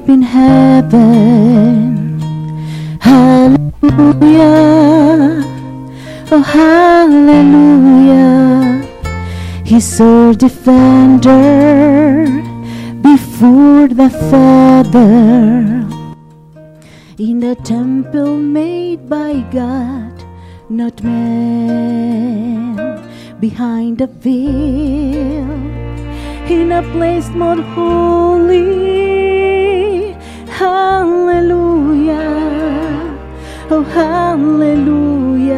up in heaven. Hallelujah. Oh, hallelujah. He's our defender before the Father. In the temple made by God, not man. Behind the veil, in a place more holy. Hallelujah. Oh, hallelujah.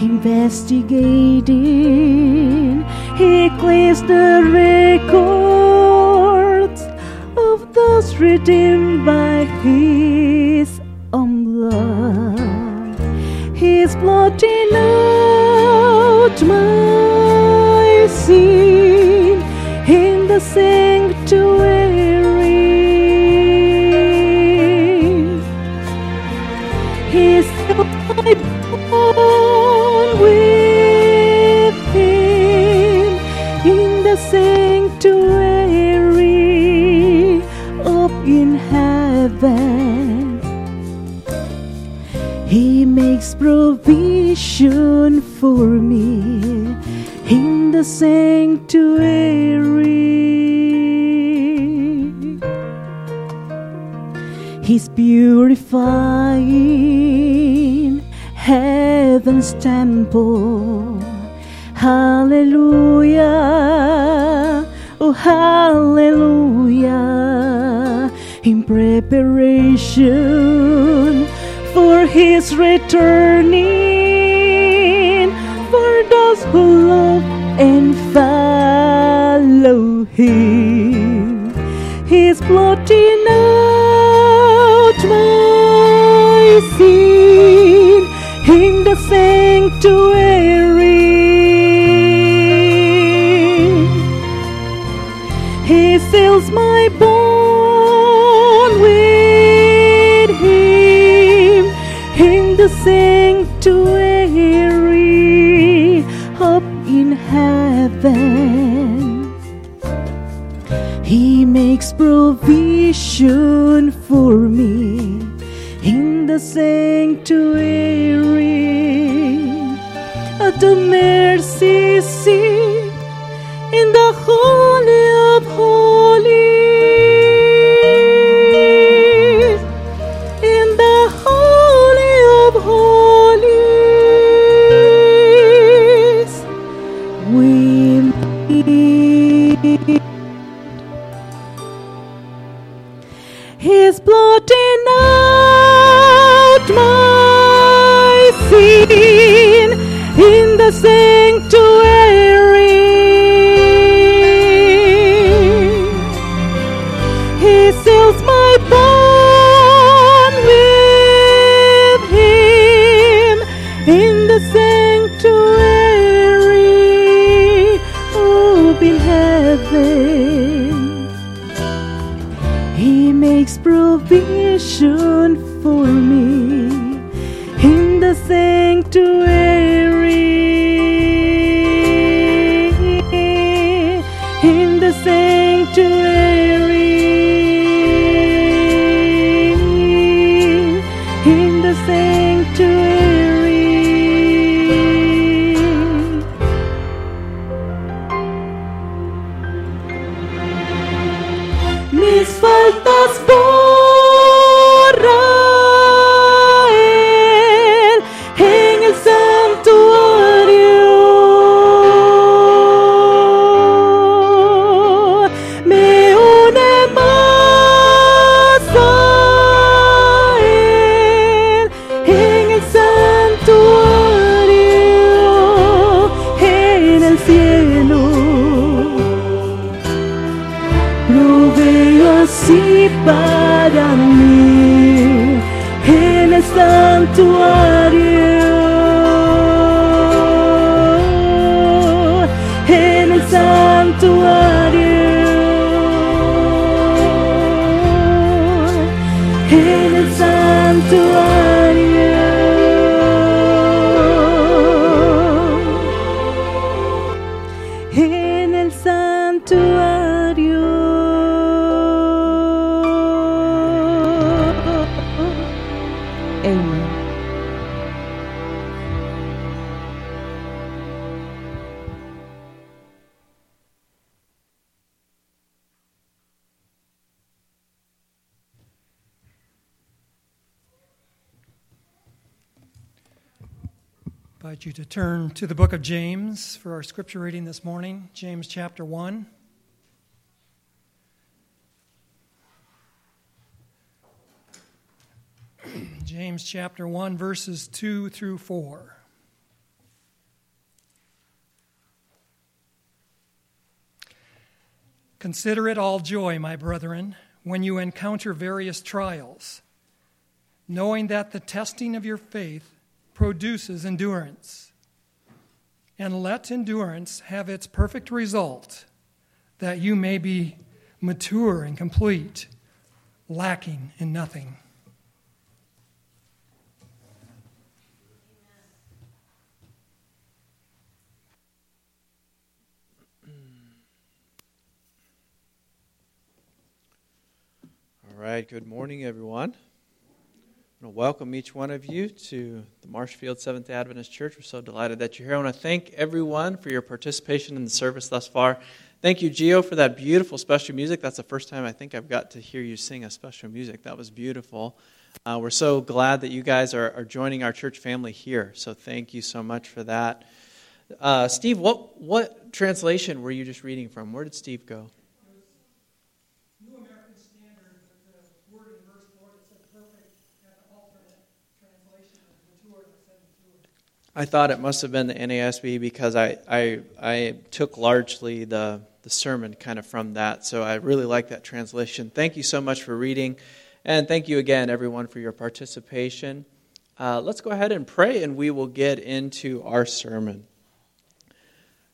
Investigating, he clears the records of those redeemed by his own blood. He's blotting out my sin in the sanctuary. Provision for me in the sanctuary. He's purifying heaven's temple. Hallelujah. Oh, hallelujah. In preparation for his returning follow sanctuary to the book of James for our scripture reading this morning, James chapter 1. James chapter 1, verses 2 through 4. Consider it all joy, my brethren, when you encounter various trials, knowing that the testing of your faith produces endurance. And let endurance have its perfect result, that you may be mature and complete, lacking in nothing. All right, good morning, everyone. To welcome each one of you to the Marshfield Seventh Adventist Church. We're so delighted that you're here. I want to thank everyone for your participation in the service thus far. Thank you, Gio, for that beautiful special music. That's the first time I think I've got to hear you sing a special music. That was beautiful. Uh, we're so glad that you guys are, are, joining our church family here. So thank you so much for that. Uh, Steve, what, what translation were you just reading from? Where did Steve go? I thought it must have been the NASB because I, I, I took largely the, the sermon kind of from that. So I really like that translation. Thank you so much for reading. And thank you again, everyone, for your participation. Uh, let's go ahead and pray, and we will get into our sermon.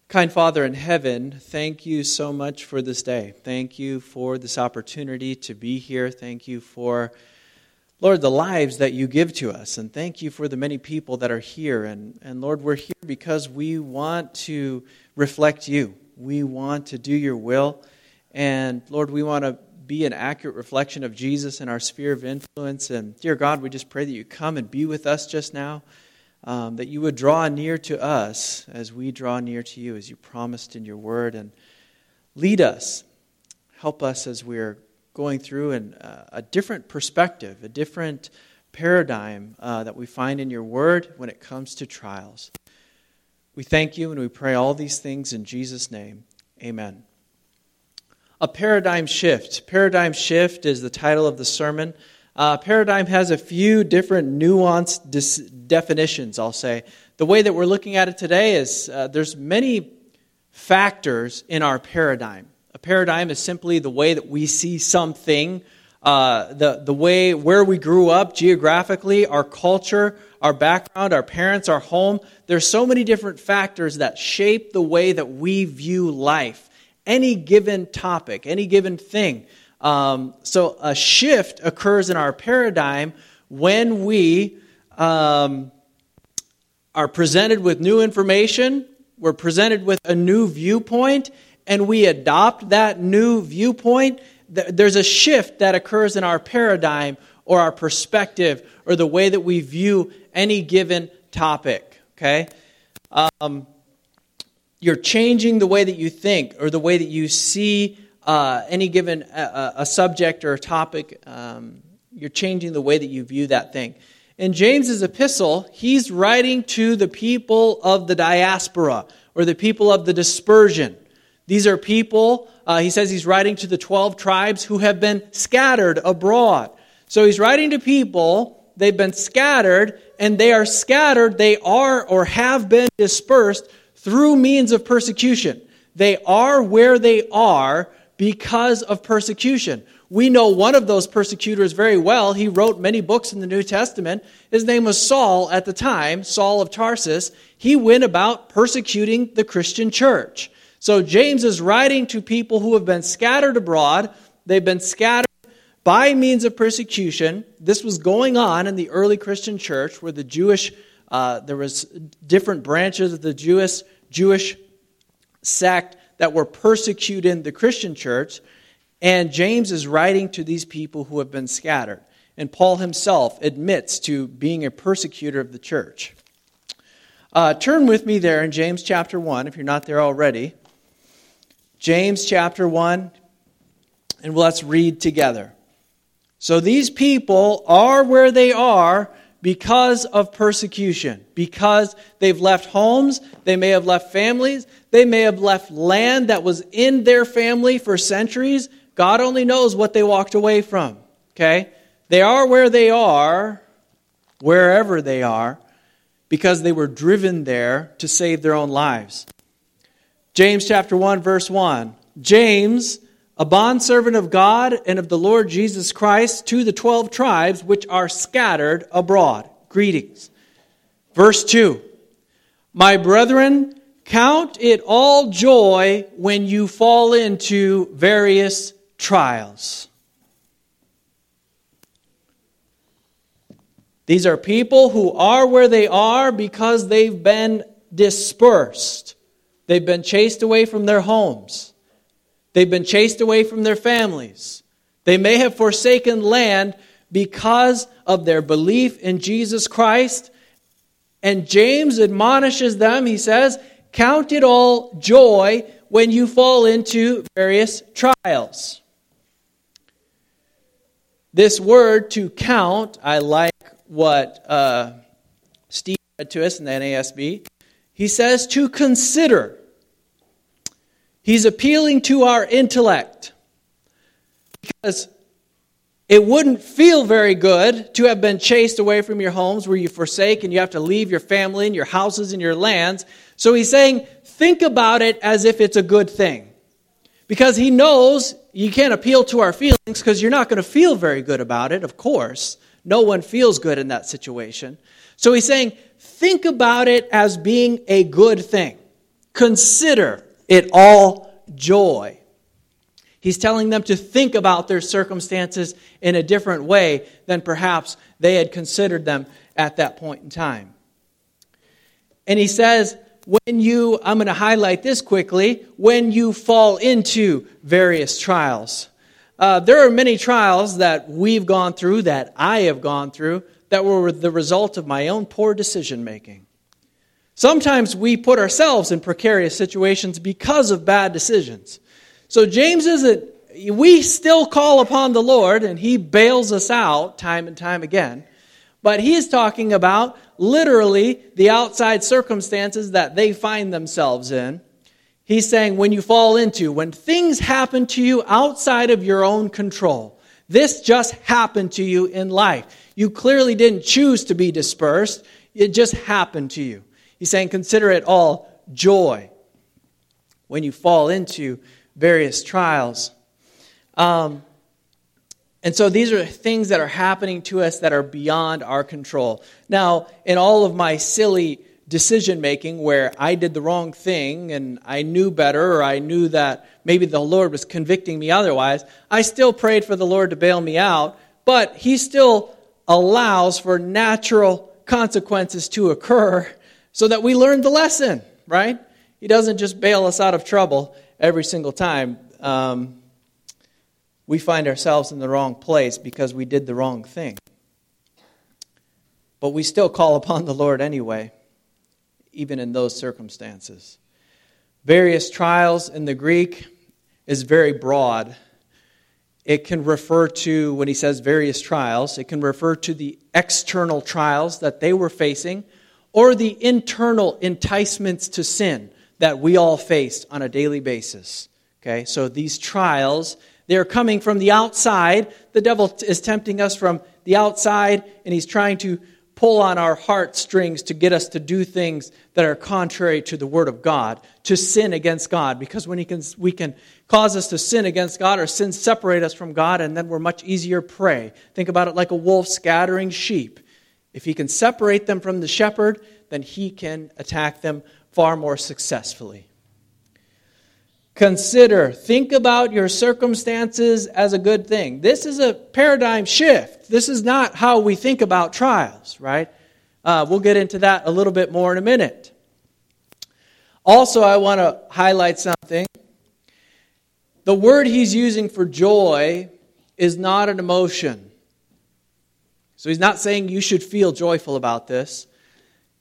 Kind Father in heaven, thank you so much for this day. Thank you for this opportunity to be here. Thank you for Lord, the lives that you give to us. And thank you for the many people that are here. And, and Lord, we're here because we want to reflect you. We want to do your will. And Lord, we want to be an accurate reflection of Jesus in our sphere of influence. And dear God, we just pray that you come and be with us just now, um, that you would draw near to us as we draw near to you, as you promised in your word. And lead us. Help us as we're going through an, uh, a different perspective, a different paradigm uh, that we find in your word when it comes to trials. We thank you and we pray all these things in Jesus' name. Amen. A paradigm shift. Paradigm shift is the title of the sermon. Uh, paradigm has a few different nuanced dis- definitions, I'll say. The way that we're looking at it today is uh, there's many factors in our paradigm. A paradigm is simply the way that we see something, uh, the, the way where we grew up geographically, our culture, our background, our parents, our home. There's so many different factors that shape the way that we view life, any given topic, any given thing. Um, so a shift occurs in our paradigm when we um, are presented with new information, we're presented with a new viewpoint, and we adopt that new viewpoint, there's a shift that occurs in our paradigm or our perspective or the way that we view any given topic. Okay? Um, you're changing the way that you think or the way that you see uh, any given uh, a subject or a topic. Um, you're changing the way that you view that thing. In James's epistle, he's writing to the people of the diaspora or the people of the dispersion. These are people, uh, he says he's writing to the 12 tribes who have been scattered abroad. So he's writing to people, they've been scattered, and they are scattered, they are or have been dispersed through means of persecution. They are where they are because of persecution. We know one of those persecutors very well. He wrote many books in the New Testament. His name was Saul at the time, Saul of Tarsus. He went about persecuting the Christian church. So James is writing to people who have been scattered abroad. They've been scattered by means of persecution. This was going on in the early Christian church where the Jewish, uh, there was different branches of the Jewish, Jewish sect that were persecuting the Christian church. And James is writing to these people who have been scattered. And Paul himself admits to being a persecutor of the church. Uh, turn with me there in James chapter 1, if you're not there already. James chapter 1, and let's read together. So these people are where they are because of persecution, because they've left homes, they may have left families, they may have left land that was in their family for centuries. God only knows what they walked away from. Okay? They are where they are, wherever they are, because they were driven there to save their own lives. James chapter 1 verse 1. James, a bondservant of God and of the Lord Jesus Christ to the 12 tribes which are scattered abroad. Greetings. Verse 2. My brethren, count it all joy when you fall into various trials. These are people who are where they are because they've been dispersed. They've been chased away from their homes. They've been chased away from their families. They may have forsaken land because of their belief in Jesus Christ. And James admonishes them, he says, Count it all joy when you fall into various trials. This word to count, I like what uh, Steve read to us in the NASB. He says to consider. He's appealing to our intellect because it wouldn't feel very good to have been chased away from your homes where you forsake and you have to leave your family and your houses and your lands. So he's saying, think about it as if it's a good thing. Because he knows you can't appeal to our feelings because you're not going to feel very good about it, of course. No one feels good in that situation. So he's saying, think about it as being a good thing. Consider it all joy. He's telling them to think about their circumstances in a different way than perhaps they had considered them at that point in time. And he says, when you, I'm going to highlight this quickly, when you fall into various trials. Uh, there are many trials that we've gone through, that I have gone through, that were the result of my own poor decision making. Sometimes we put ourselves in precarious situations because of bad decisions. So James isn't, we still call upon the Lord and he bails us out time and time again. But he is talking about literally the outside circumstances that they find themselves in He's saying when you fall into, when things happen to you outside of your own control, this just happened to you in life. You clearly didn't choose to be dispersed, it just happened to you. He's saying consider it all joy when you fall into various trials. Um, and so these are things that are happening to us that are beyond our control. Now, in all of my silly decision making where I did the wrong thing and I knew better or I knew that maybe the Lord was convicting me otherwise, I still prayed for the Lord to bail me out, but He still allows for natural consequences to occur so that we learn the lesson, right? He doesn't just bail us out of trouble every single time. Um, we find ourselves in the wrong place because we did the wrong thing. But we still call upon the Lord anyway even in those circumstances. Various trials in the Greek is very broad. It can refer to, when he says various trials, it can refer to the external trials that they were facing or the internal enticements to sin that we all face on a daily basis. Okay, so these trials, they're coming from the outside. The devil is tempting us from the outside, and he's trying to pull on our heartstrings to get us to do things that are contrary to the Word of God, to sin against God. Because when he can, we can cause us to sin against God or sin separate us from God, and then we're much easier prey. Think about it like a wolf scattering sheep. If he can separate them from the shepherd, then he can attack them far more successfully. Consider, think about your circumstances as a good thing. This is a paradigm shift. This is not how we think about trials, right? Uh, we'll get into that a little bit more in a minute. Also, I want to highlight something. The word he's using for joy is not an emotion. So he's not saying you should feel joyful about this.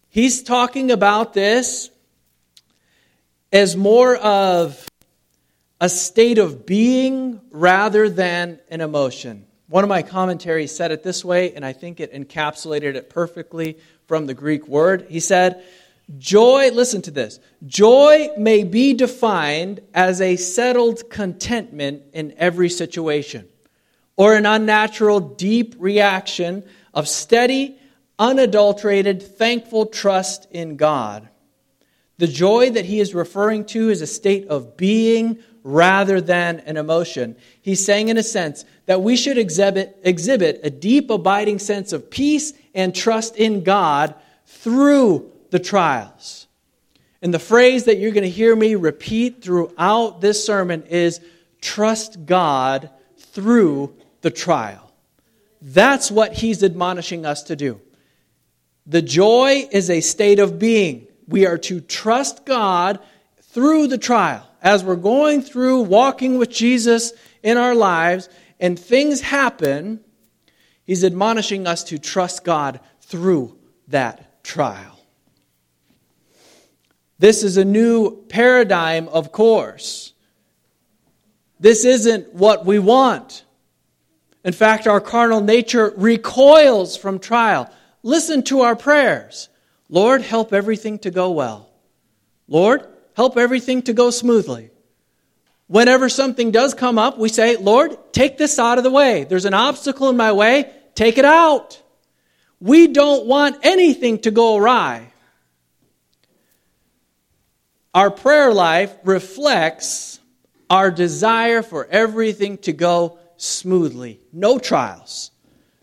He's talking about this as more of a state of being rather than an emotion. One of my commentaries said it this way, and I think it encapsulated it perfectly from the Greek word. He said, Joy, listen to this. Joy may be defined as a settled contentment in every situation, or an unnatural, deep reaction of steady, unadulterated, thankful trust in God. The joy that he is referring to is a state of being rather than an emotion. He's saying, in a sense, that we should exhibit, exhibit a deep, abiding sense of peace and trust in God through the trials. And the phrase that you're going to hear me repeat throughout this sermon is trust God through the trial. That's what he's admonishing us to do. The joy is a state of being. We are to trust God through the trial. As we're going through walking with Jesus in our lives and things happen, he's admonishing us to trust God through that trial. This is a new paradigm, of course. This isn't what we want. In fact, our carnal nature recoils from trial. Listen to our prayers Lord, help everything to go well. Lord, help everything to go smoothly. Whenever something does come up, we say, Lord, take this out of the way. There's an obstacle in my way, take it out. We don't want anything to go awry. Our prayer life reflects our desire for everything to go smoothly. No trials,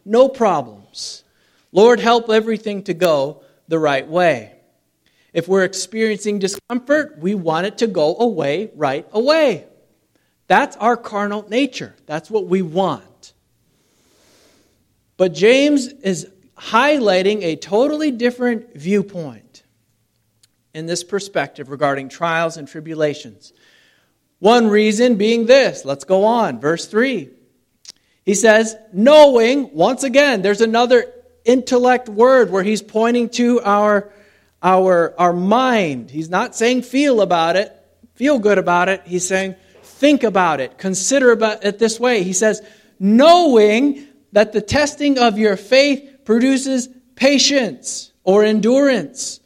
no problems. Lord, help everything to go the right way. If we're experiencing discomfort, we want it to go away right away. That's our carnal nature. That's what we want. But James is highlighting a totally different viewpoint in this perspective regarding trials and tribulations. One reason being this. Let's go on. Verse 3. He says, knowing, once again, there's another intellect word where he's pointing to our, our, our mind. He's not saying feel about it, feel good about it. He's saying think about it, consider about it this way. He says, knowing that the testing of your faith produces patience or endurance.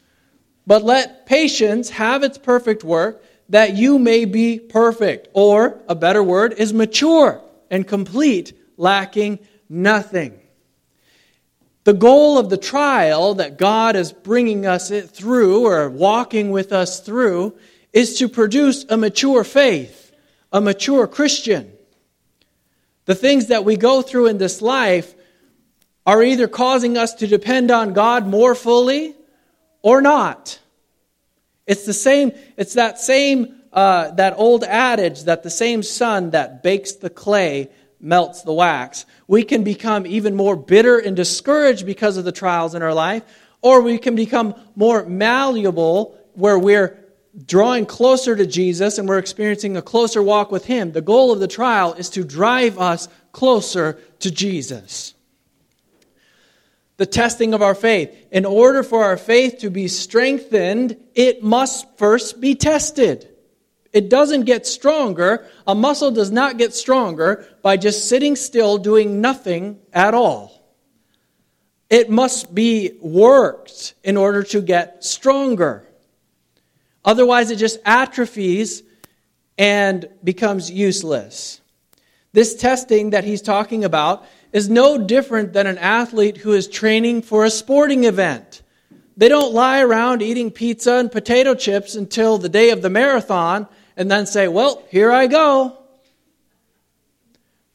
But let patience have its perfect work, that you may be perfect, or a better word is mature and complete, lacking nothing. The goal of the trial that God is bringing us through or walking with us through is to produce a mature faith, a mature Christian. The things that we go through in this life are either causing us to depend on God more fully or not. It's the same, it's that same, uh, that old adage that the same sun that bakes the clay melts the wax. We can become even more bitter and discouraged because of the trials in our life, or we can become more malleable where we're drawing closer to Jesus and we're experiencing a closer walk with Him. The goal of the trial is to drive us closer to Jesus the testing of our faith. In order for our faith to be strengthened, it must first be tested. It doesn't get stronger. A muscle does not get stronger by just sitting still doing nothing at all. It must be worked in order to get stronger. Otherwise, it just atrophies and becomes useless. This testing that he's talking about is no different than an athlete who is training for a sporting event. They don't lie around eating pizza and potato chips until the day of the marathon and then say, Well, here I go.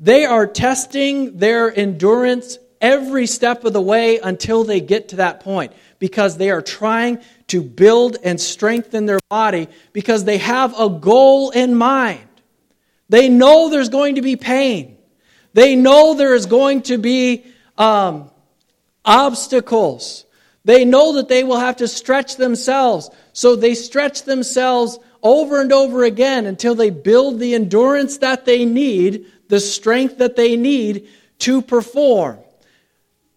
They are testing their endurance every step of the way until they get to that point because they are trying to build and strengthen their body because they have a goal in mind. They know there's going to be pain. They know there is going to be um, obstacles. They know that they will have to stretch themselves. So they stretch themselves over and over again until they build the endurance that they need, the strength that they need to perform.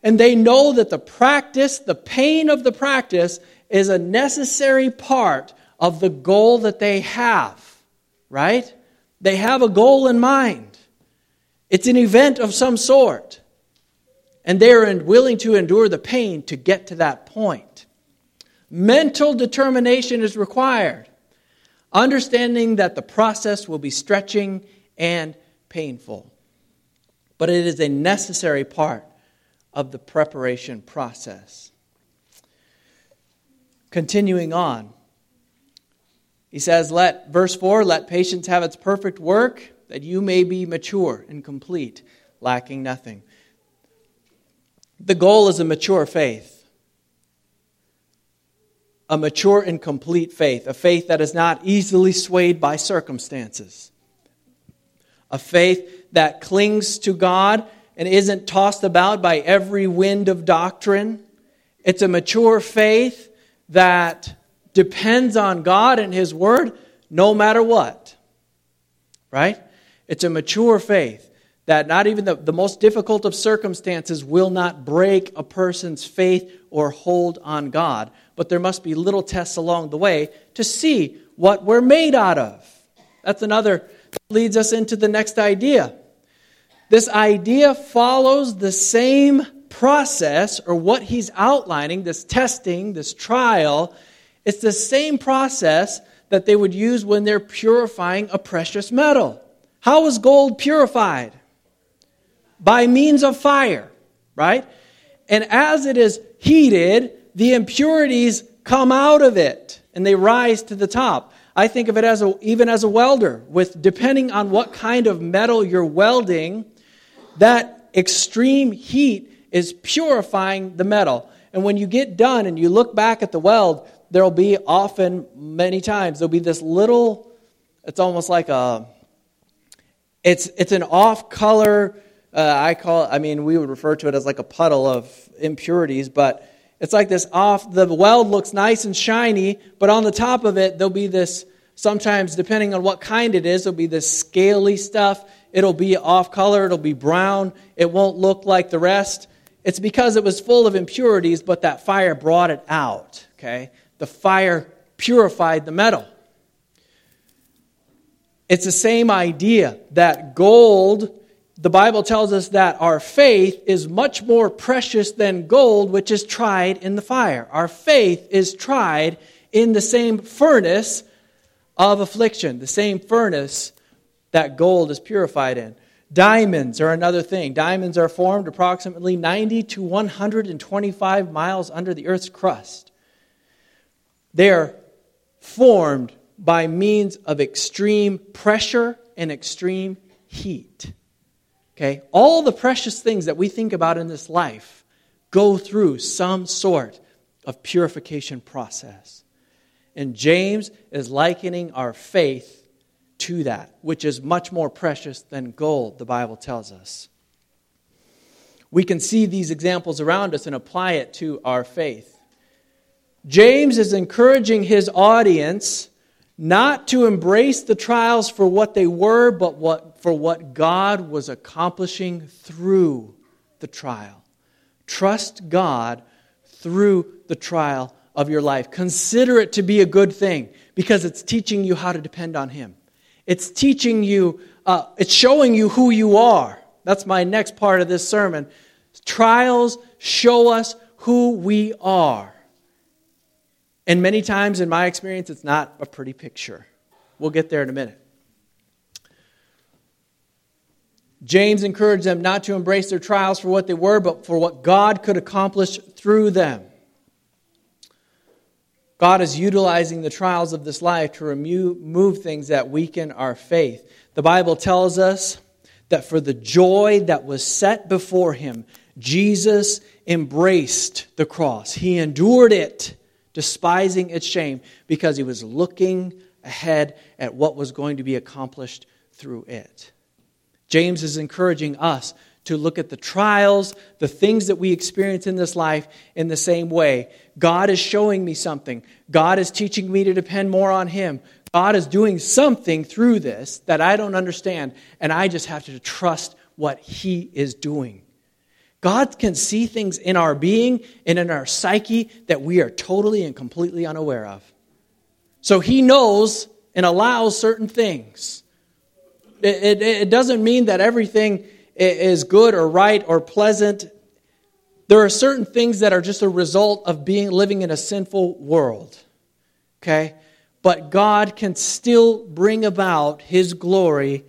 And they know that the practice, the pain of the practice, is a necessary part of the goal that they have, right? They have a goal in mind. It's an event of some sort. And they are willing to endure the pain to get to that point. Mental determination is required, understanding that the process will be stretching and painful. But it is a necessary part of the preparation process. Continuing on, he says, Let, verse 4, let patience have its perfect work, that you may be mature and complete, lacking nothing. The goal is a mature faith. A mature and complete faith, a faith that is not easily swayed by circumstances, a faith that clings to God and isn't tossed about by every wind of doctrine. It's a mature faith that depends on God and His Word no matter what. Right? It's a mature faith that not even the, the most difficult of circumstances will not break a person's faith or hold on God. But there must be little tests along the way to see what we're made out of. That's another that leads us into the next idea. This idea follows the same process or what he's outlining, this testing, this trial, it's the same process that they would use when they're purifying a precious metal. How is gold purified? By means of fire, right? And as it is heated, the impurities come out of it and they rise to the top. I think of it as a, even as a welder, with depending on what kind of metal you're welding, that extreme heat is purifying the metal. And when you get done and you look back at the weld, there'll be often, many times, there'll be this little, it's almost like a, it's, it's an off color, uh, I call I mean, we would refer to it as like a puddle of impurities, but it's like this off, the weld looks nice and shiny, but on the top of it, there'll be this, sometimes depending on what kind it is, there'll be this scaly stuff. It'll be off color, it'll be brown, it won't look like the rest. It's because it was full of impurities, but that fire brought it out, okay? the fire purified the metal. It's the same idea that gold, the Bible tells us that our faith is much more precious than gold, which is tried in the fire. Our faith is tried in the same furnace of affliction, the same furnace that gold is purified in. Diamonds are another thing. Diamonds are formed approximately 90 to 125 miles under the earth's crust. They're formed by means of extreme pressure and extreme heat. Okay? All the precious things that we think about in this life go through some sort of purification process. And James is likening our faith to that, which is much more precious than gold, the Bible tells us. We can see these examples around us and apply it to our faith. James is encouraging his audience not to embrace the trials for what they were, but what, for what God was accomplishing through the trial. Trust God through the trial of your life. Consider it to be a good thing because it's teaching you how to depend on Him. It's teaching you, uh, it's showing you who you are. That's my next part of this sermon. Trials show us who we are. And many times, in my experience, it's not a pretty picture. We'll get there in a minute. James encouraged them not to embrace their trials for what they were, but for what God could accomplish through them. God is utilizing the trials of this life to remove things that weaken our faith. The Bible tells us that for the joy that was set before him, Jesus embraced the cross. He endured it despising its shame, because he was looking ahead at what was going to be accomplished through it. James is encouraging us to look at the trials, the things that we experience in this life in the same way. God is showing me something. God is teaching me to depend more on Him. God is doing something through this that I don't understand, and I just have to trust what He is doing. God can see things in our being and in our psyche that we are totally and completely unaware of. So He knows and allows certain things. It, it, it, doesn't mean that everything is good or right or pleasant. There are certain things that are just a result of being living in a sinful world. Okay? But God can still bring about his glory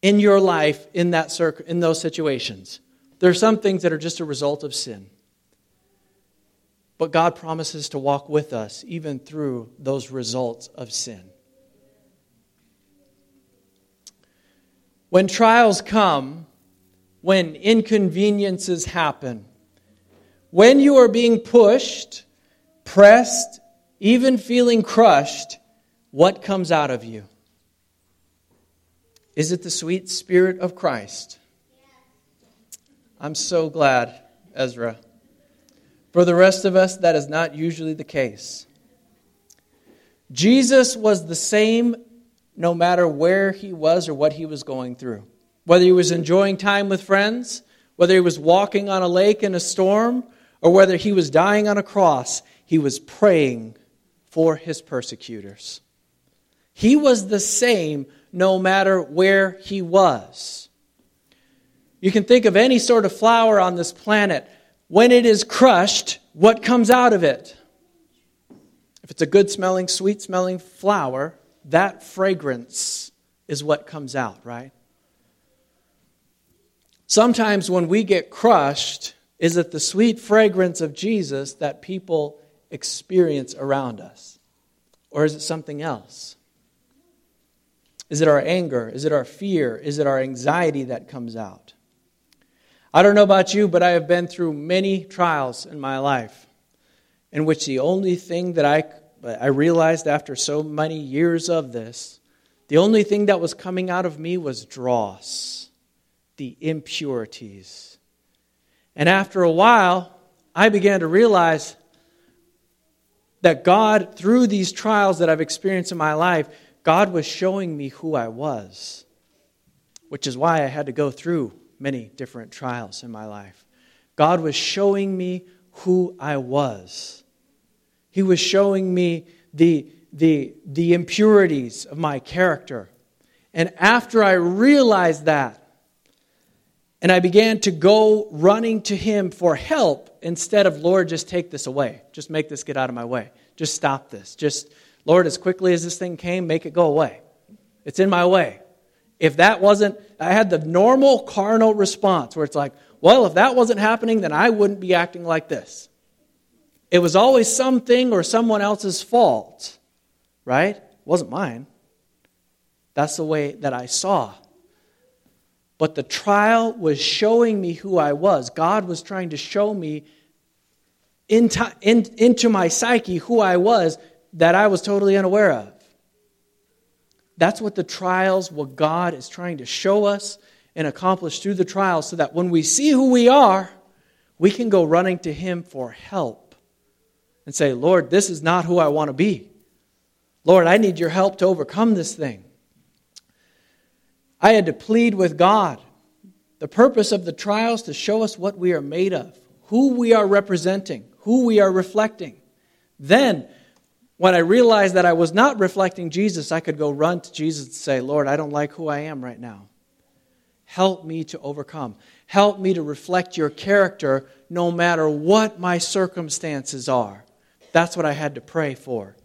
in your life in that circ- in those situations. There are some things that are just a result of sin. But God promises to walk with us even through those results of sin. When trials come, when inconveniences happen, when you are being pushed, pressed, even feeling crushed, what comes out of you? Is it the sweet Spirit of Christ? I'm so glad, Ezra. For the rest of us, that is not usually the case. Jesus was the same no matter where he was or what he was going through. Whether he was enjoying time with friends, whether he was walking on a lake in a storm, or whether he was dying on a cross, he was praying for his persecutors. He was the same no matter where he was. You can think of any sort of flower on this planet. When it is crushed, what comes out of it? If it's a good smelling, sweet smelling flower, that fragrance is what comes out, right? Sometimes when we get crushed, is it the sweet fragrance of Jesus that people experience around us? Or is it something else? Is it our anger? Is it our fear? Is it our anxiety that comes out? I don't know about you, but I have been through many trials in my life in which the only thing that I I realized after so many years of this, the only thing that was coming out of me was dross, the impurities. And after a while, I began to realize that God, through these trials that I've experienced in my life, God was showing me who I was, which is why I had to go through many different trials in my life. God was showing me who I was. He was showing me the, the, the impurities of my character. And after I realized that, and I began to go running to Him for help instead of, Lord, just take this away. Just make this get out of my way. Just stop this. Just, Lord, as quickly as this thing came, make it go away. It's in my way. If that wasn't, I had the normal carnal response where it's like, well, if that wasn't happening, then I wouldn't be acting like this. It was always something or someone else's fault, right? It wasn't mine. That's the way that I saw. But the trial was showing me who I was. God was trying to show me into, in, into my psyche who I was that I was totally unaware of. That's what the trials, what God is trying to show us and accomplish through the trials, so that when we see who we are, we can go running to Him for help and say, Lord, this is not who I want to be. Lord, I need your help to overcome this thing. I had to plead with God. The purpose of the trials to show us what we are made of, who we are representing, who we are reflecting. Then, when I realized that I was not reflecting Jesus, I could go run to Jesus and say, Lord, I don't like who I am right now. Help me to overcome. Help me to reflect your character no matter what my circumstances are. That's what I had to pray for.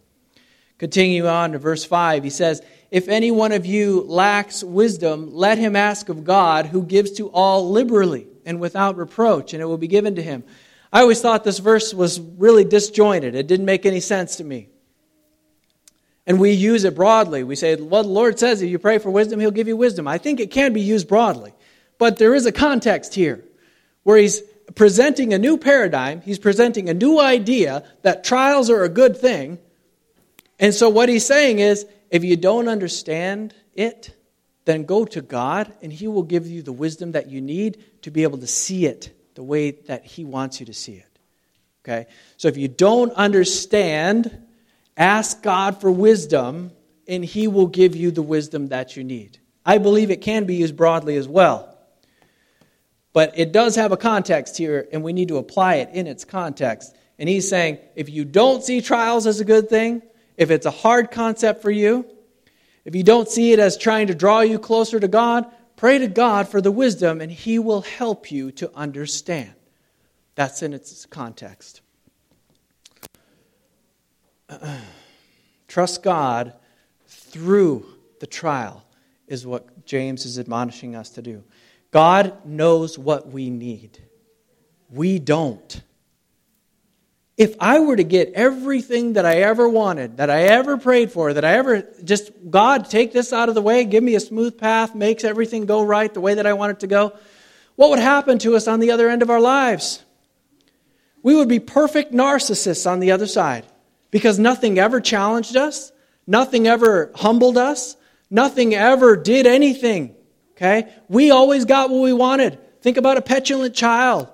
Continue on to verse 5, he says, If any one of you lacks wisdom, let him ask of God, who gives to all liberally and without reproach, and it will be given to him. I always thought this verse was really disjointed. It didn't make any sense to me. And we use it broadly. We say, well, the Lord says if you pray for wisdom, He'll give you wisdom. I think it can be used broadly. But there is a context here where He's presenting a new paradigm, he's presenting a new idea that trials are a good thing. And so what he's saying is if you don't understand it, then go to God and he will give you the wisdom that you need to be able to see it the way that he wants you to see it. Okay? So if you don't understand, ask God for wisdom and he will give you the wisdom that you need. I believe it can be used broadly as well. But it does have a context here, and we need to apply it in its context. And he's saying if you don't see trials as a good thing, if it's a hard concept for you, if you don't see it as trying to draw you closer to God, pray to God for the wisdom, and He will help you to understand. That's in its context. Trust God through the trial is what James is admonishing us to do. God knows what we need. We don't. If I were to get everything that I ever wanted, that I ever prayed for, that I ever just, God, take this out of the way, give me a smooth path, makes everything go right the way that I want it to go, what would happen to us on the other end of our lives? We would be perfect narcissists on the other side because nothing ever challenged us, nothing ever humbled us, nothing ever did anything. Okay? We always got what we wanted. Think about a petulant child.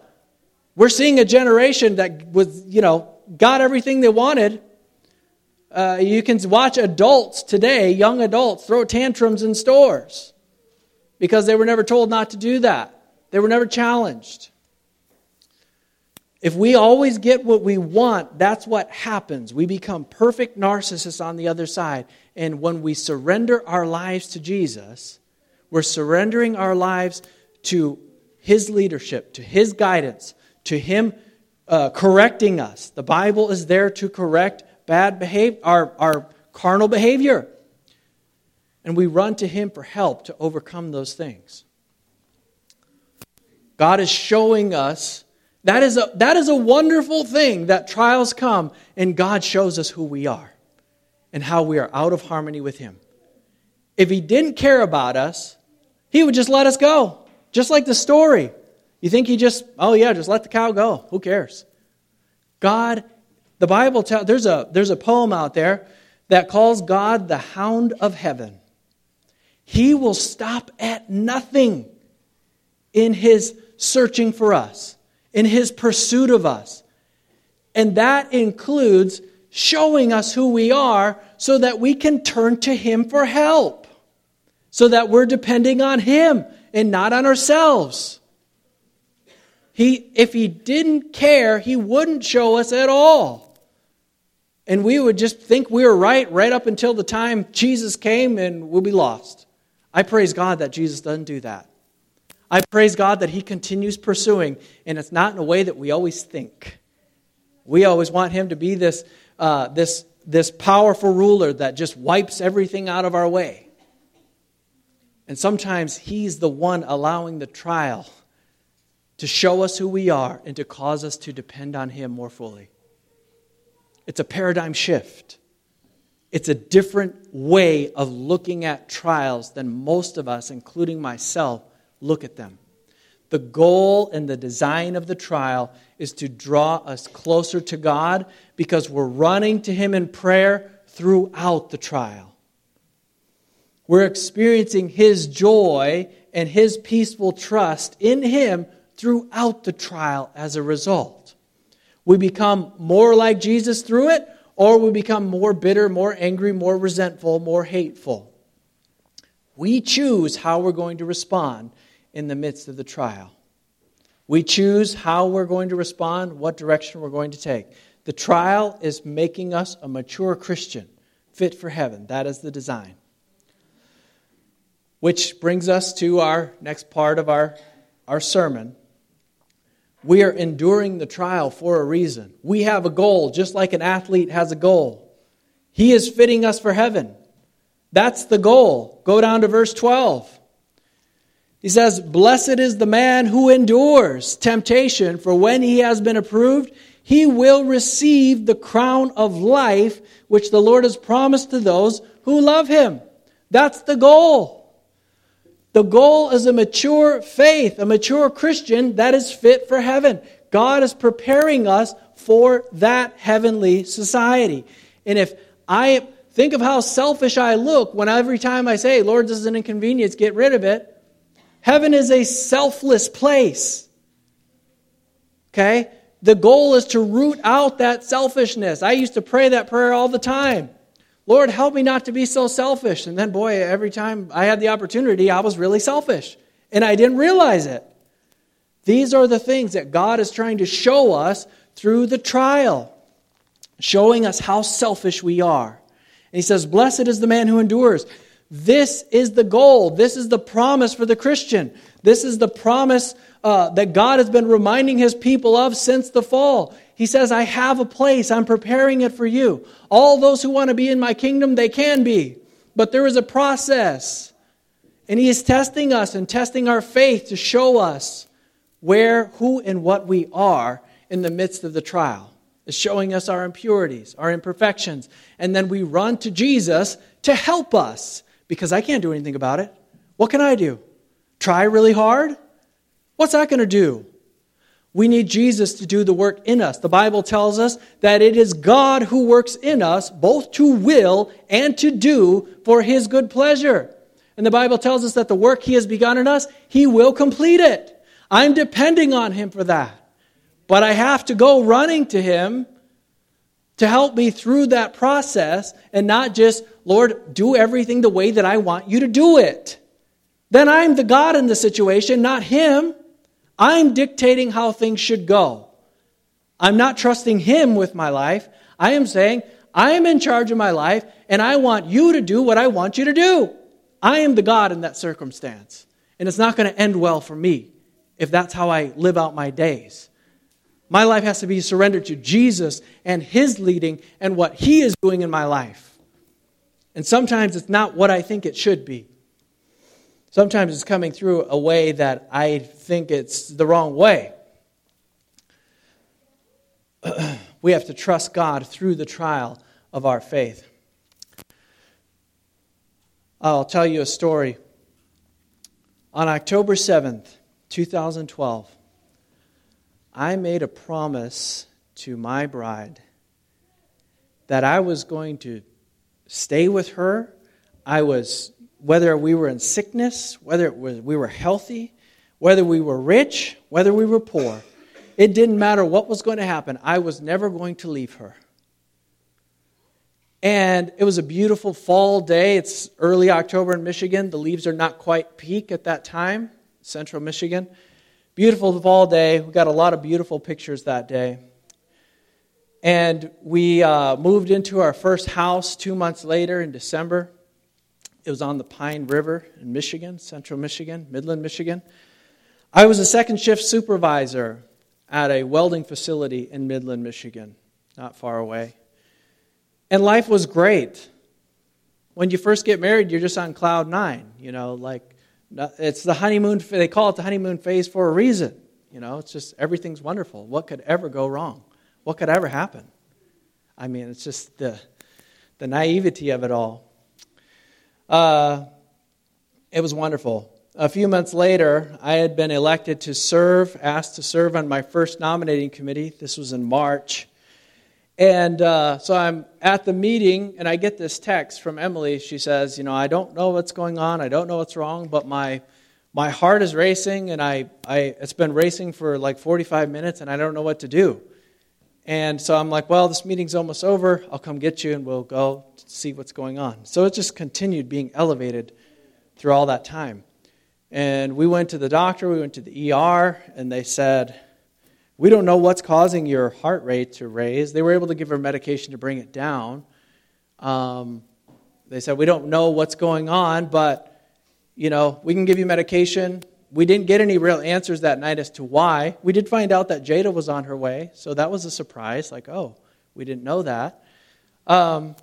We're seeing a generation that was, you know, got everything they wanted. Uh, you can watch adults today, young adults, throw tantrums in stores because they were never told not to do that. They were never challenged. If we always get what we want, that's what happens. We become perfect narcissists on the other side. And when we surrender our lives to Jesus, we're surrendering our lives to His leadership, to His guidance, to Him uh, correcting us. The Bible is there to correct bad behavior, our, our carnal behavior. And we run to Him for help to overcome those things. God is showing us that is, a, that is a wonderful thing that trials come and God shows us who we are and how we are out of harmony with Him. If He didn't care about us, He would just let us go. Just like the story. You think He just, oh yeah, just let the cow go. Who cares? God, the Bible tells, there's a, there's a poem out there that calls God the hound of heaven. He will stop at nothing in His searching for us in his pursuit of us. And that includes showing us who we are so that we can turn to him for help, so that we're depending on him and not on ourselves. He, if he didn't care, he wouldn't show us at all. And we would just think we were right right up until the time Jesus came and we'll be lost. I praise God that Jesus doesn't do that. I praise God that He continues pursuing, and it's not in a way that we always think. We always want Him to be this, uh, this, this powerful ruler that just wipes everything out of our way. And sometimes He's the one allowing the trial to show us who we are and to cause us to depend on Him more fully. It's a paradigm shift. It's a different way of looking at trials than most of us, including myself, look at them. The goal and the design of the trial is to draw us closer to God because we're running to Him in prayer throughout the trial. We're experiencing His joy and His peaceful trust in Him throughout the trial as a result. We become more like Jesus through it, or we become more bitter, more angry, more resentful, more hateful. We choose how we're going to respond in the midst of the trial. We choose how we're going to respond, what direction we're going to take. The trial is making us a mature Christian, fit for heaven. That is the design. Which brings us to our next part of our, our sermon. We are enduring the trial for a reason. We have a goal, just like an athlete has a goal. He is fitting us for heaven. That's the goal. Go down to verse 12. He says, Blessed is the man who endures temptation, for when he has been approved, he will receive the crown of life which the Lord has promised to those who love him. That's the goal. The goal is a mature faith, a mature Christian that is fit for heaven. God is preparing us for that heavenly society. And if I think of how selfish I look when every time I say, Lord, this is an inconvenience, get rid of it, Heaven is a selfless place. Okay? The goal is to root out that selfishness. I used to pray that prayer all the time. Lord, help me not to be so selfish. And then, boy, every time I had the opportunity, I was really selfish. And I didn't realize it. These are the things that God is trying to show us through the trial, showing us how selfish we are. And He says, Blessed is the man who endures. This is the goal. This is the promise for the Christian. This is the promise uh, that God has been reminding his people of since the fall. He says, I have a place. I'm preparing it for you. All those who want to be in my kingdom, they can be. But there is a process. And he is testing us and testing our faith to show us where, who, and what we are in the midst of the trial. Is showing us our impurities, our imperfections. And then we run to Jesus to help us because I can't do anything about it. What can I do? Try really hard? What's that going to do? We need Jesus to do the work in us. The Bible tells us that it is God who works in us, both to will and to do for his good pleasure. And the Bible tells us that the work he has begun in us, he will complete it. I'm depending on him for that. But I have to go running to him to help me through that process and not just, Lord, do everything the way that I want you to do it. Then I'm the God in the situation, not him. I'm dictating how things should go. I'm not trusting Him with my life. I am saying, I am in charge of my life, and I want you to do what I want you to do. I am the God in that circumstance. And it's not going to end well for me if that's how I live out my days. My life has to be surrendered to Jesus and His leading and what He is doing in my life. And sometimes it's not what I think it should be. Sometimes it's coming through a way that I think it's the wrong way. we have to trust God through the trial of our faith. I'll tell you a story. On October 7th, 2012, I made a promise to my bride that I was going to stay with her. I was whether we were in sickness, whether it was, we were healthy, whether we were rich, whether we were poor. It didn't matter what was going to happen. I was never going to leave her. And it was a beautiful fall day. It's early October in Michigan. The leaves are not quite peak at that time, central Michigan. Beautiful fall day. We got a lot of beautiful pictures that day. And we uh, moved into our first house two months later in December. It was on the Pine River in Michigan, central Michigan, Midland, Michigan. I was a second shift supervisor at a welding facility in Midland, Michigan, not far away. And life was great. When you first get married, you're just on cloud nine. You know, like it's the honeymoon, they call it the honeymoon phase for a reason. You know, it's just everything's wonderful. What could ever go wrong? What could ever happen? I mean, it's just the, the naivety of it all. Uh, it was wonderful. A few months later, I had been elected to serve, asked to serve on my first nominating committee. This was in March. And uh, so I'm at the meeting, and I get this text from Emily. She says, You know, I don't know what's going on, I don't know what's wrong, but my, my heart is racing, and I, I, it's been racing for like 45 minutes, and I don't know what to do. And so I'm like, well, this meeting's almost over. I'll come get you and we'll go see what's going on. So it just continued being elevated through all that time. And we went to the doctor, we went to the ER, and they said, We don't know what's causing your heart rate to raise. They were able to give her medication to bring it down. Um, they said, We don't know what's going on, but, you know, we can give you medication we didn't get any real answers that night as to why. We did find out that Jada was on her way, so that was a surprise. Like, oh, we didn't know that. Um,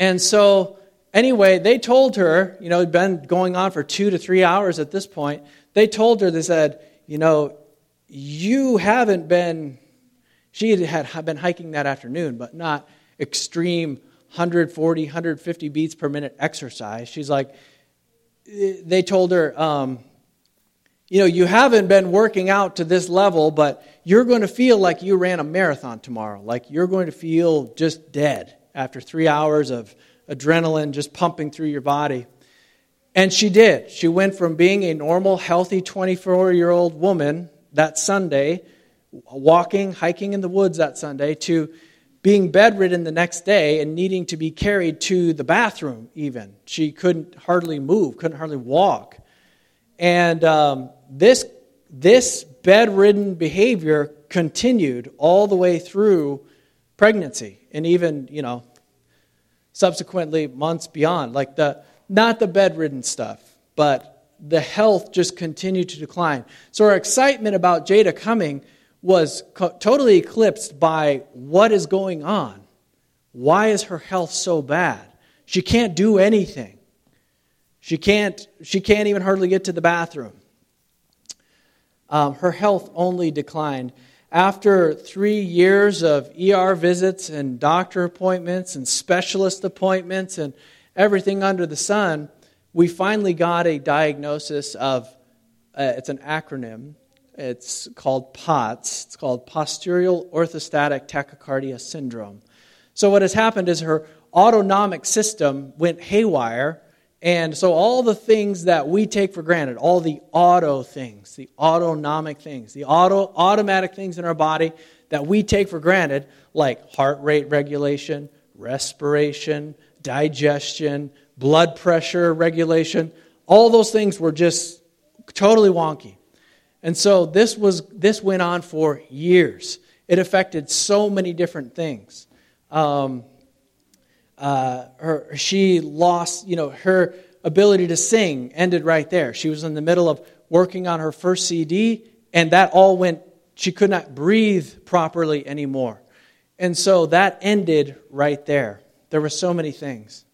and so, anyway, they told her, you know, it'd been going on for two to three hours at this point. They told her, they said, you know, you haven't been, she had been hiking that afternoon, but not extreme 140, 150 beats per minute exercise. She's like, they told her, um, you know, you haven't been working out to this level, but you're going to feel like you ran a marathon tomorrow. Like you're going to feel just dead after three hours of adrenaline just pumping through your body. And she did. She went from being a normal, healthy 24 year old woman that Sunday, walking, hiking in the woods that Sunday, to being bedridden the next day and needing to be carried to the bathroom, even. She couldn't hardly move, couldn't hardly walk. And um, this, this bedridden behavior continued all the way through pregnancy and even, you know, subsequently months beyond. Like the, not the bedridden stuff, but the health just continued to decline. So our excitement about Jada coming was co- totally eclipsed by what is going on. Why is her health so bad? She can't do anything. She can't, she can't even hardly get to the bathroom. Um, her health only declined. After three years of ER visits and doctor appointments and specialist appointments and everything under the sun, we finally got a diagnosis of uh, it's an acronym. It's called POTS. It's called Postural Orthostatic Tachycardia Syndrome. So, what has happened is her autonomic system went haywire. And so, all the things that we take for granted, all the auto things, the autonomic things, the auto, automatic things in our body that we take for granted, like heart rate regulation, respiration, digestion, blood pressure regulation, all those things were just totally wonky. And so this was this went on for years. It affected so many different things. Um, uh, her, she lost, you know, her ability to sing ended right there. She was in the middle of working on her first CD, and that all went. She could not breathe properly anymore, and so that ended right there. There were so many things.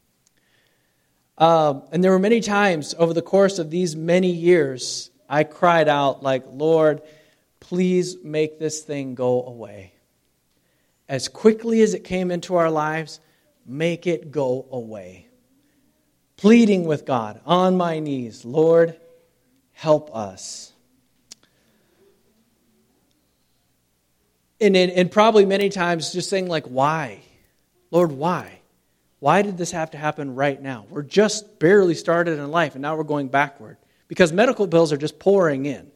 Um, and there were many times over the course of these many years, I cried out, like, Lord, please make this thing go away. As quickly as it came into our lives, make it go away. Pleading with God on my knees, Lord, help us. And, and probably many times just saying, like, why? Lord, why? Why did this have to happen right now? We're just barely started in life, and now we're going backward because medical bills are just pouring in.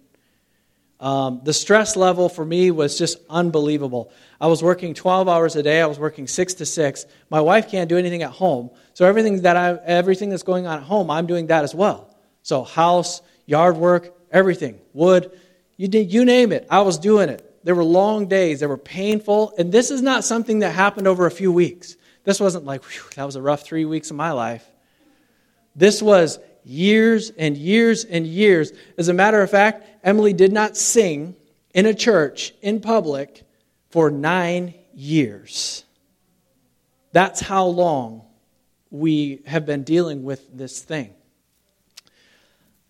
Um, the stress level for me was just unbelievable. I was working 12 hours a day. I was working six to six. My wife can't do anything at home, so everything that I, everything that's going on at home, I'm doing that as well. So house, yard work, everything, wood, you did, you name it. I was doing it. There were long days. They were painful, and this is not something that happened over a few weeks. This wasn't like, whew, that was a rough three weeks of my life. This was years and years and years. As a matter of fact, Emily did not sing in a church in public for nine years. That's how long we have been dealing with this thing.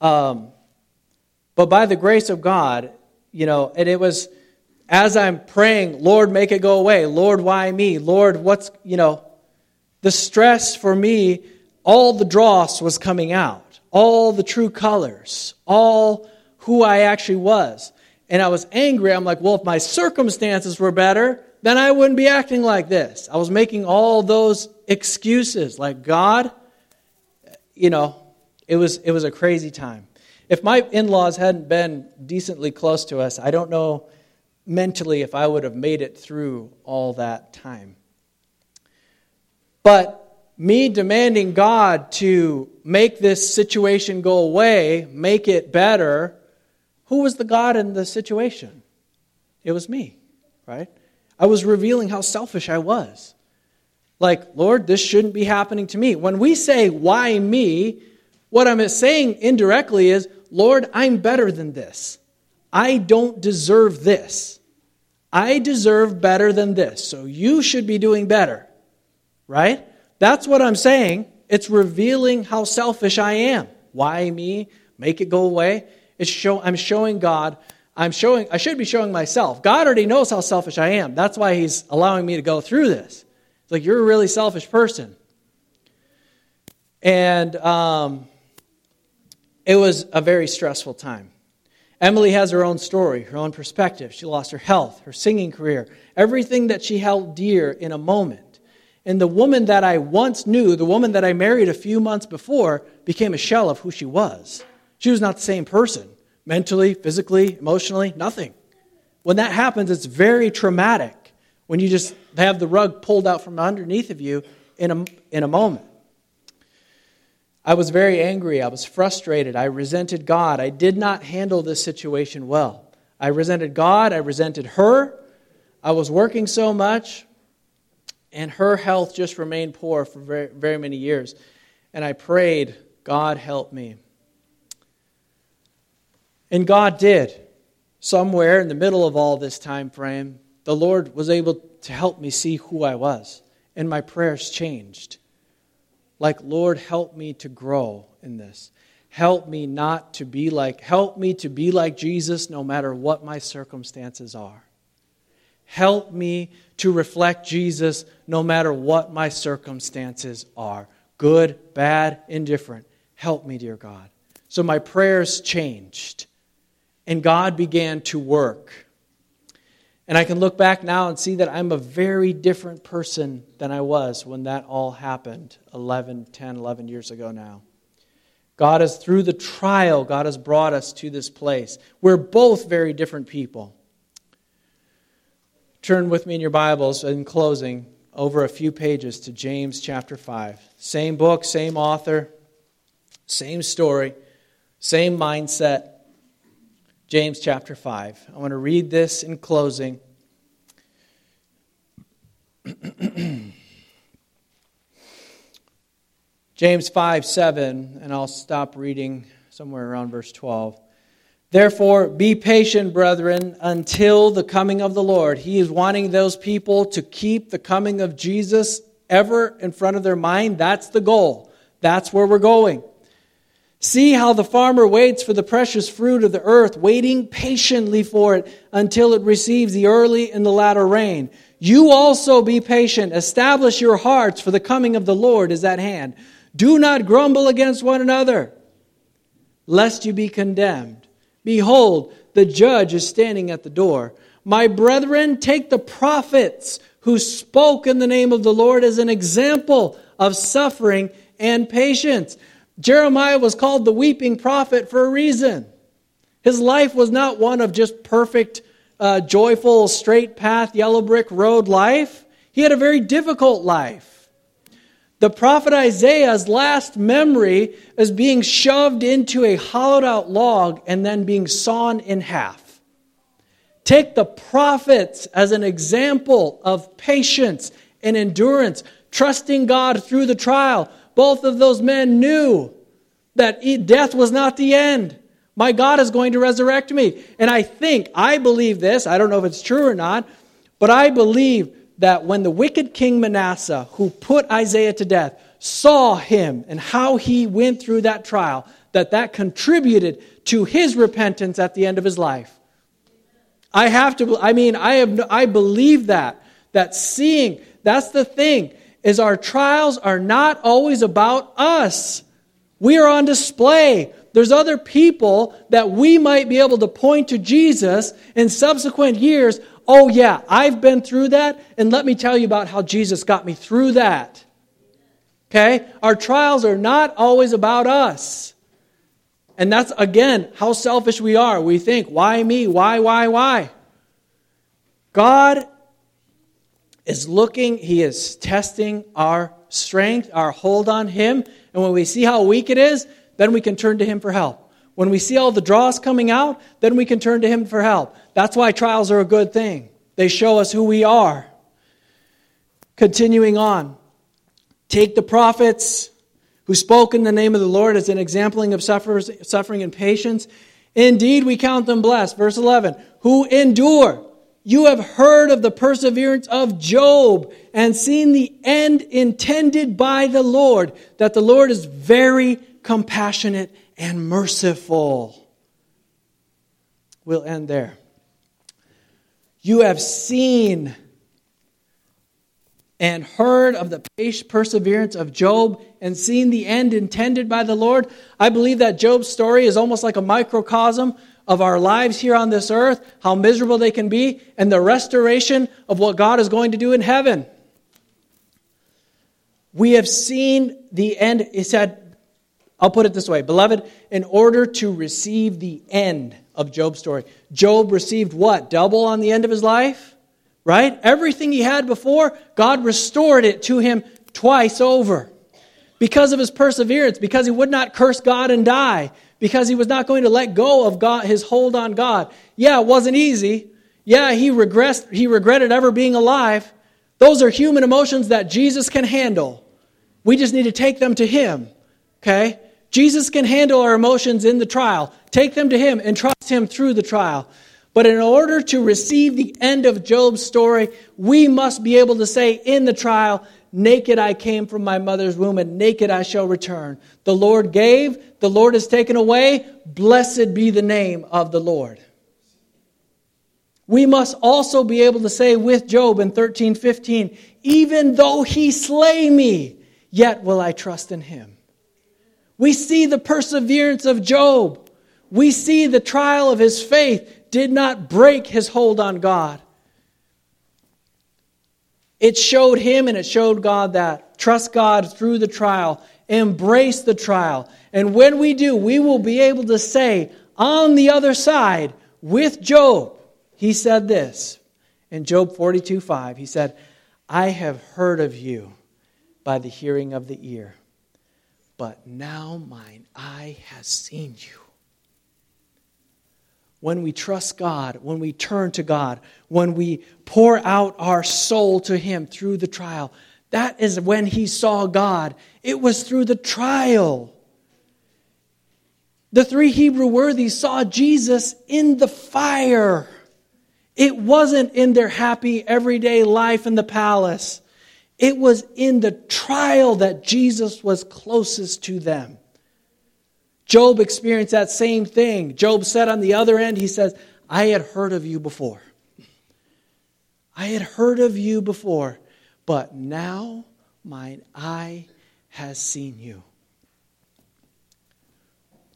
Um, but by the grace of God, you know, and it was as I'm praying, Lord, make it go away. Lord, why me? Lord, what's, you know, the stress for me, all the dross was coming out, all the true colors, all who I actually was. And I was angry. I'm like, well, if my circumstances were better, then I wouldn't be acting like this. I was making all those excuses. Like, God, you know, it was, it was a crazy time. If my in laws hadn't been decently close to us, I don't know mentally if I would have made it through all that time. But me demanding God to make this situation go away, make it better, who was the God in the situation? It was me, right? I was revealing how selfish I was. Like, Lord, this shouldn't be happening to me. When we say, why me, what I'm saying indirectly is, Lord, I'm better than this. I don't deserve this. I deserve better than this. So you should be doing better. Right? That's what I'm saying. It's revealing how selfish I am. Why me? Make it go away. It's show, I'm showing God. I'm showing. I should be showing myself. God already knows how selfish I am. That's why He's allowing me to go through this. It's like you're a really selfish person. And um, it was a very stressful time. Emily has her own story, her own perspective. She lost her health, her singing career, everything that she held dear in a moment. And the woman that I once knew, the woman that I married a few months before, became a shell of who she was. She was not the same person, mentally, physically, emotionally, nothing. When that happens, it's very traumatic when you just have the rug pulled out from underneath of you in a, in a moment. I was very angry. I was frustrated. I resented God. I did not handle this situation well. I resented God. I resented her. I was working so much, and her health just remained poor for very, very many years. and I prayed, God help me. And God did. Somewhere in the middle of all this time frame, the Lord was able to help me see who I was, and my prayers changed. Like, Lord, help me to grow in this. Help me not to be like, help me to be like Jesus no matter what my circumstances are. Help me to reflect Jesus no matter what my circumstances are good, bad, indifferent. Help me, dear God. So my prayers changed, and God began to work. And I can look back now and see that I'm a very different person than I was when that all happened 11, 10, 11 years ago now. God has, through the trial, God has brought us to this place. We're both very different people. Turn with me in your Bibles in closing over a few pages to James chapter 5. Same book, same author, same story, same mindset. James chapter 5. I want to read this in closing. James 5 7, and I'll stop reading somewhere around verse 12. Therefore, be patient, brethren, until the coming of the Lord. He is wanting those people to keep the coming of Jesus ever in front of their mind. That's the goal. That's where we're going. See how the farmer waits for the precious fruit of the earth, waiting patiently for it until it receives the early and the latter rain. You also be patient. Establish your hearts, for the coming of the Lord is at hand. Do not grumble against one another, lest you be condemned. Behold, the judge is standing at the door. My brethren, take the prophets who spoke in the name of the Lord as an example of suffering and patience. Jeremiah was called the weeping prophet for a reason. His life was not one of just perfect, uh, joyful, straight path, yellow brick road life. He had a very difficult life. The prophet Isaiah's last memory is being shoved into a hollowed out log and then being sawn in half. Take the prophets as an example of patience and endurance, trusting God through the trial. Both of those men knew that death was not the end. My God is going to resurrect me. And I think, I believe this, I don't know if it's true or not, but I believe that when the wicked king Manasseh, who put Isaiah to death, saw him and how he went through that trial, that that contributed to his repentance at the end of his life. I have to, I mean, I, have, I believe that, that seeing, that's the thing, is our trials are not always about us. We are on display. There's other people that we might be able to point to Jesus in subsequent years Oh, yeah, I've been through that, and let me tell you about how Jesus got me through that. Okay? Our trials are not always about us. And that's, again, how selfish we are. We think, why me? Why, why, why? God is looking, He is testing our strength, our hold on Him. And when we see how weak it is, then we can turn to Him for help. When we see all the dross coming out, then we can turn to Him for help. That's why trials are a good thing. They show us who we are. Continuing on, take the prophets who spoke in the name of the Lord as an exempling of suffering and patience. Indeed, we count them blessed. Verse 11, who endure. You have heard of the perseverance of Job and seen the end intended by the Lord, that the Lord is very compassionate and merciful. We'll end there. You have seen and heard of the perseverance of Job and seen the end intended by the Lord. I believe that Job's story is almost like a microcosm of our lives here on this earth, how miserable they can be, and the restoration of what God is going to do in heaven. We have seen the end. He said, I'll put it this way Beloved, in order to receive the end of Job's story, Job received what? Double on the end of his life? Right? Everything he had before, God restored it to him twice over. Because of his perseverance, because he would not curse God and die, because he was not going to let go of God, his hold on God. Yeah, it wasn't easy. Yeah, he, regressed, he regretted ever being alive. Those are human emotions that Jesus can handle. We just need to take them to him. Okay? Jesus can handle our emotions in the trial. Take them to Him and trust Him through the trial. But in order to receive the end of Job's story, we must be able to say in the trial, Naked I came from my mother's womb, and naked I shall return. The Lord gave, the Lord has taken away. Blessed be the name of the Lord. We must also be able to say with Job in 13 15, Even though he slay me, yet will I trust in him. We see the perseverance of Job. We see the trial of his faith did not break his hold on God. It showed him and it showed God that. Trust God through the trial, embrace the trial. And when we do, we will be able to say on the other side with Job, he said this in Job 42 5. He said, I have heard of you by the hearing of the ear but now mine eye has seen you. When we trust God, when we turn to God, when we pour out our soul to Him through the trial, that is when he saw God. It was through the trial. The three Hebrew worthies saw Jesus in the fire. It wasn't in their happy everyday life in the palace. It was in the trial that Jesus was closest to them. Job experienced that same thing. Job said on the other end, he says, I had heard of you before. I had heard of you before, but now mine eye has seen you.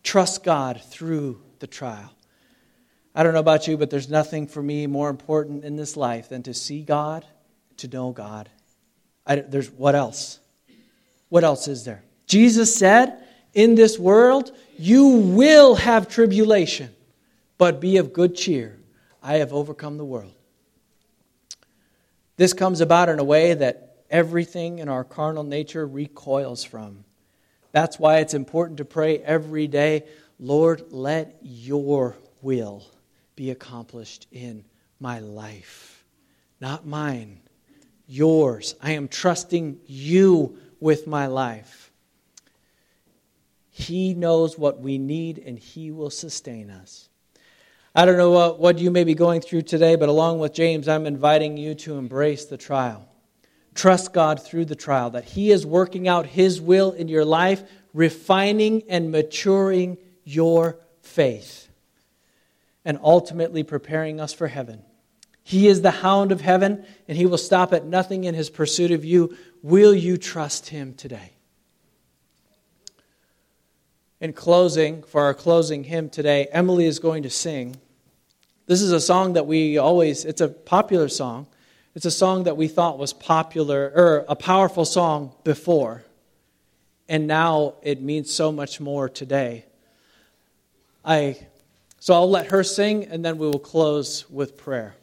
Trust God through the trial. I don't know about you, but there's nothing for me more important in this life than to see God, to know God. I, there's what else? What else is there? Jesus said, In this world you will have tribulation, but be of good cheer. I have overcome the world. This comes about in a way that everything in our carnal nature recoils from. That's why it's important to pray every day Lord, let your will be accomplished in my life, not mine yours. I am trusting you with my life. He knows what we need and He will sustain us. I don't know what, what you may be going through today, but along with James, I'm inviting you to embrace the trial. Trust God through the trial, that He is working out His will in your life, refining and maturing your faith, and ultimately preparing us for heaven. He is the hound of heaven, and he will stop at nothing in his pursuit of you. Will you trust him today? In closing, for our closing hymn today, Emily is going to sing. This is a song that we always, it's a popular song. It's a song that we thought was popular, or a powerful song before. And now it means so much more today. I, so I'll let her sing, and then we will close with prayer.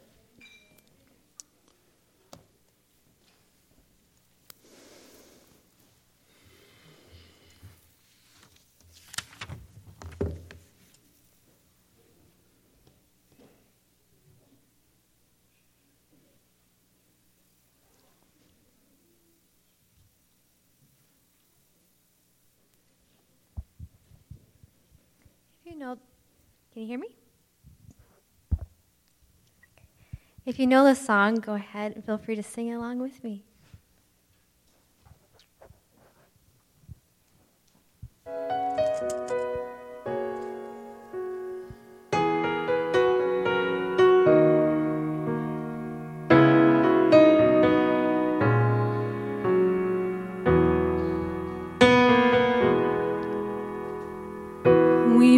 you know, can you hear me? If you know the song, go ahead and feel free to sing along with me.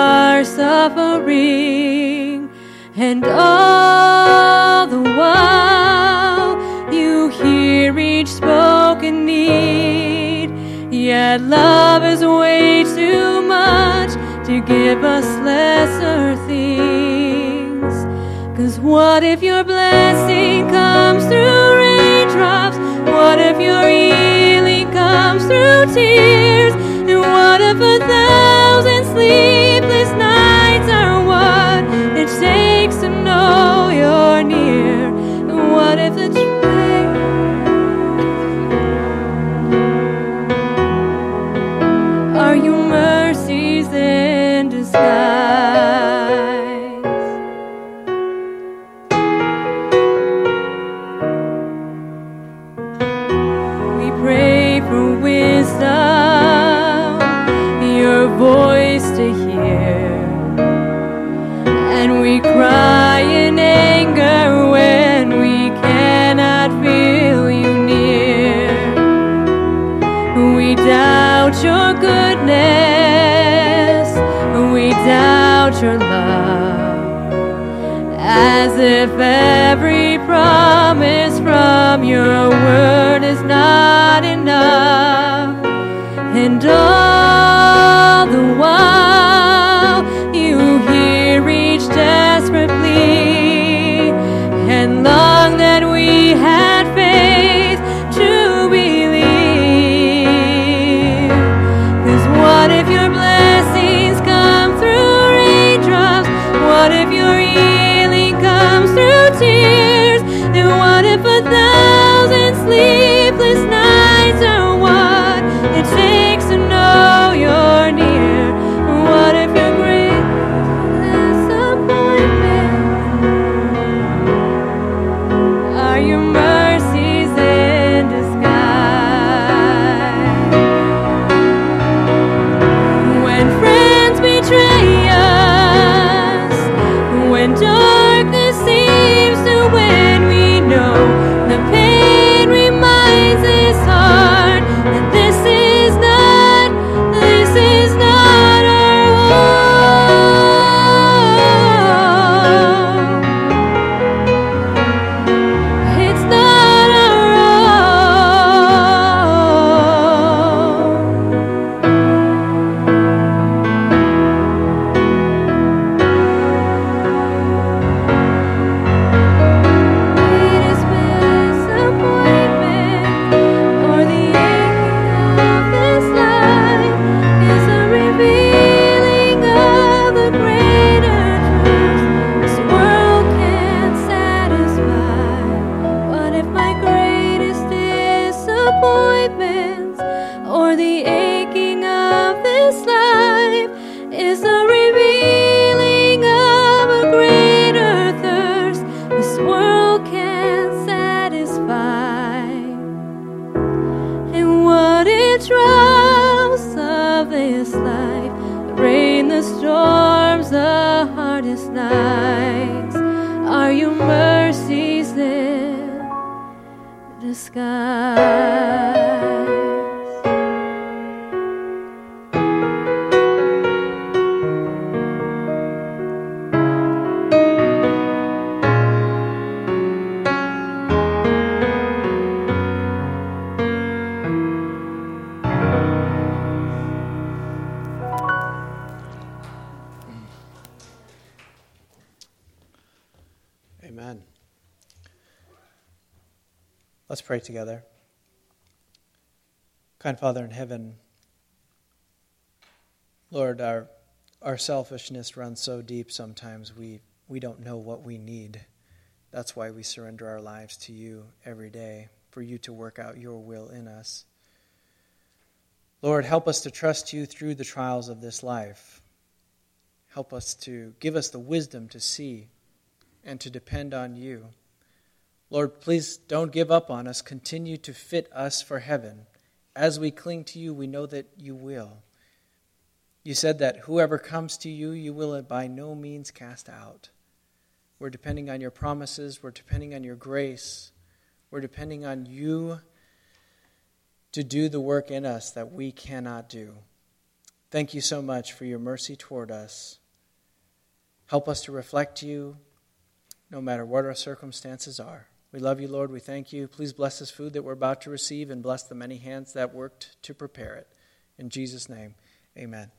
our suffering, and all the while you hear each spoken need. Yet love is way too much to give us lesser things. Cause what if your blessing comes through raindrops? What if your healing comes through tears? And what if a thousand sleepless pray together. Kind Father in heaven, Lord, our, our selfishness runs so deep sometimes we, we don't know what we need. That's why we surrender our lives to you every day, for you to work out your will in us. Lord, help us to trust you through the trials of this life. Help us to give us the wisdom to see and to depend on you. Lord, please don't give up on us. Continue to fit us for heaven. As we cling to you, we know that you will. You said that whoever comes to you, you will by no means cast out. We're depending on your promises, we're depending on your grace, we're depending on you to do the work in us that we cannot do. Thank you so much for your mercy toward us. Help us to reflect you no matter what our circumstances are. We love you, Lord. We thank you. Please bless this food that we're about to receive and bless the many hands that worked to prepare it. In Jesus' name, amen.